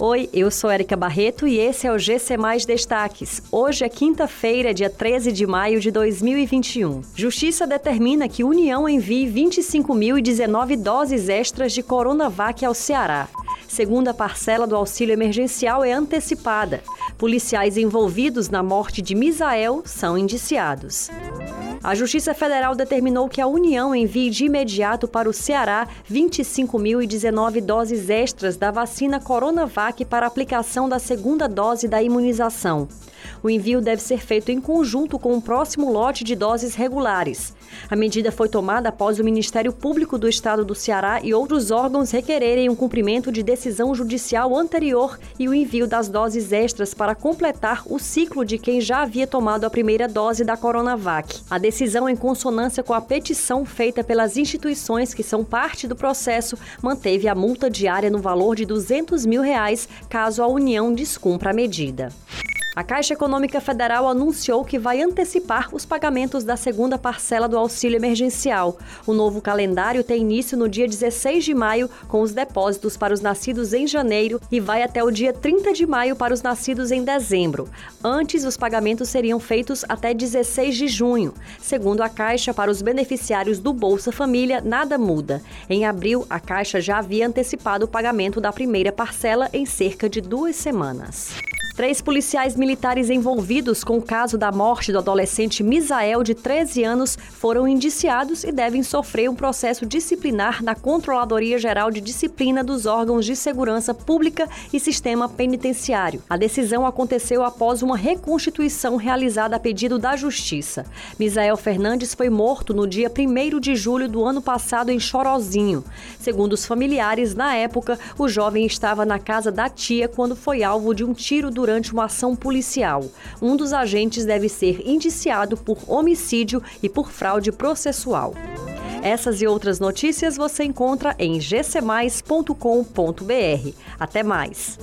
Oi, eu sou Erika Barreto e esse é o GC Mais Destaques. Hoje é quinta-feira, dia 13 de maio de 2021. Justiça determina que União envie 25.019 doses extras de Coronavac ao Ceará. Segunda parcela do auxílio emergencial é antecipada. Policiais envolvidos na morte de Misael são indiciados. A Justiça Federal determinou que a União envie de imediato para o Ceará 25.019 doses extras da vacina Coronavac para aplicação da segunda dose da imunização. O envio deve ser feito em conjunto com o próximo lote de doses regulares. A medida foi tomada após o Ministério Público do Estado do Ceará e outros órgãos requererem o cumprimento de decisão judicial anterior e o envio das doses extras para completar o ciclo de quem já havia tomado a primeira dose da Coronavac. A decisão, em consonância com a petição feita pelas instituições que são parte do processo, manteve a multa diária no valor de 200 mil reais caso a União descumpra a medida. A Caixa Econômica Federal anunciou que vai antecipar os pagamentos da segunda parcela do auxílio emergencial. O novo calendário tem início no dia 16 de maio, com os depósitos para os nascidos em janeiro e vai até o dia 30 de maio para os nascidos em dezembro. Antes, os pagamentos seriam feitos até 16 de junho. Segundo a Caixa, para os beneficiários do Bolsa Família, nada muda. Em abril, a Caixa já havia antecipado o pagamento da primeira parcela em cerca de duas semanas. Três policiais militares envolvidos com o caso da morte do adolescente Misael, de 13 anos, foram indiciados e devem sofrer um processo disciplinar na Controladoria Geral de Disciplina dos órgãos de segurança pública e sistema penitenciário. A decisão aconteceu após uma reconstituição realizada a pedido da Justiça. Misael Fernandes foi morto no dia 1 de julho do ano passado em Chorozinho. Segundo os familiares, na época, o jovem estava na casa da tia quando foi alvo de um tiro do durante uma ação policial. Um dos agentes deve ser indiciado por homicídio e por fraude processual. Essas e outras notícias você encontra em gcmais.com.br. Até mais!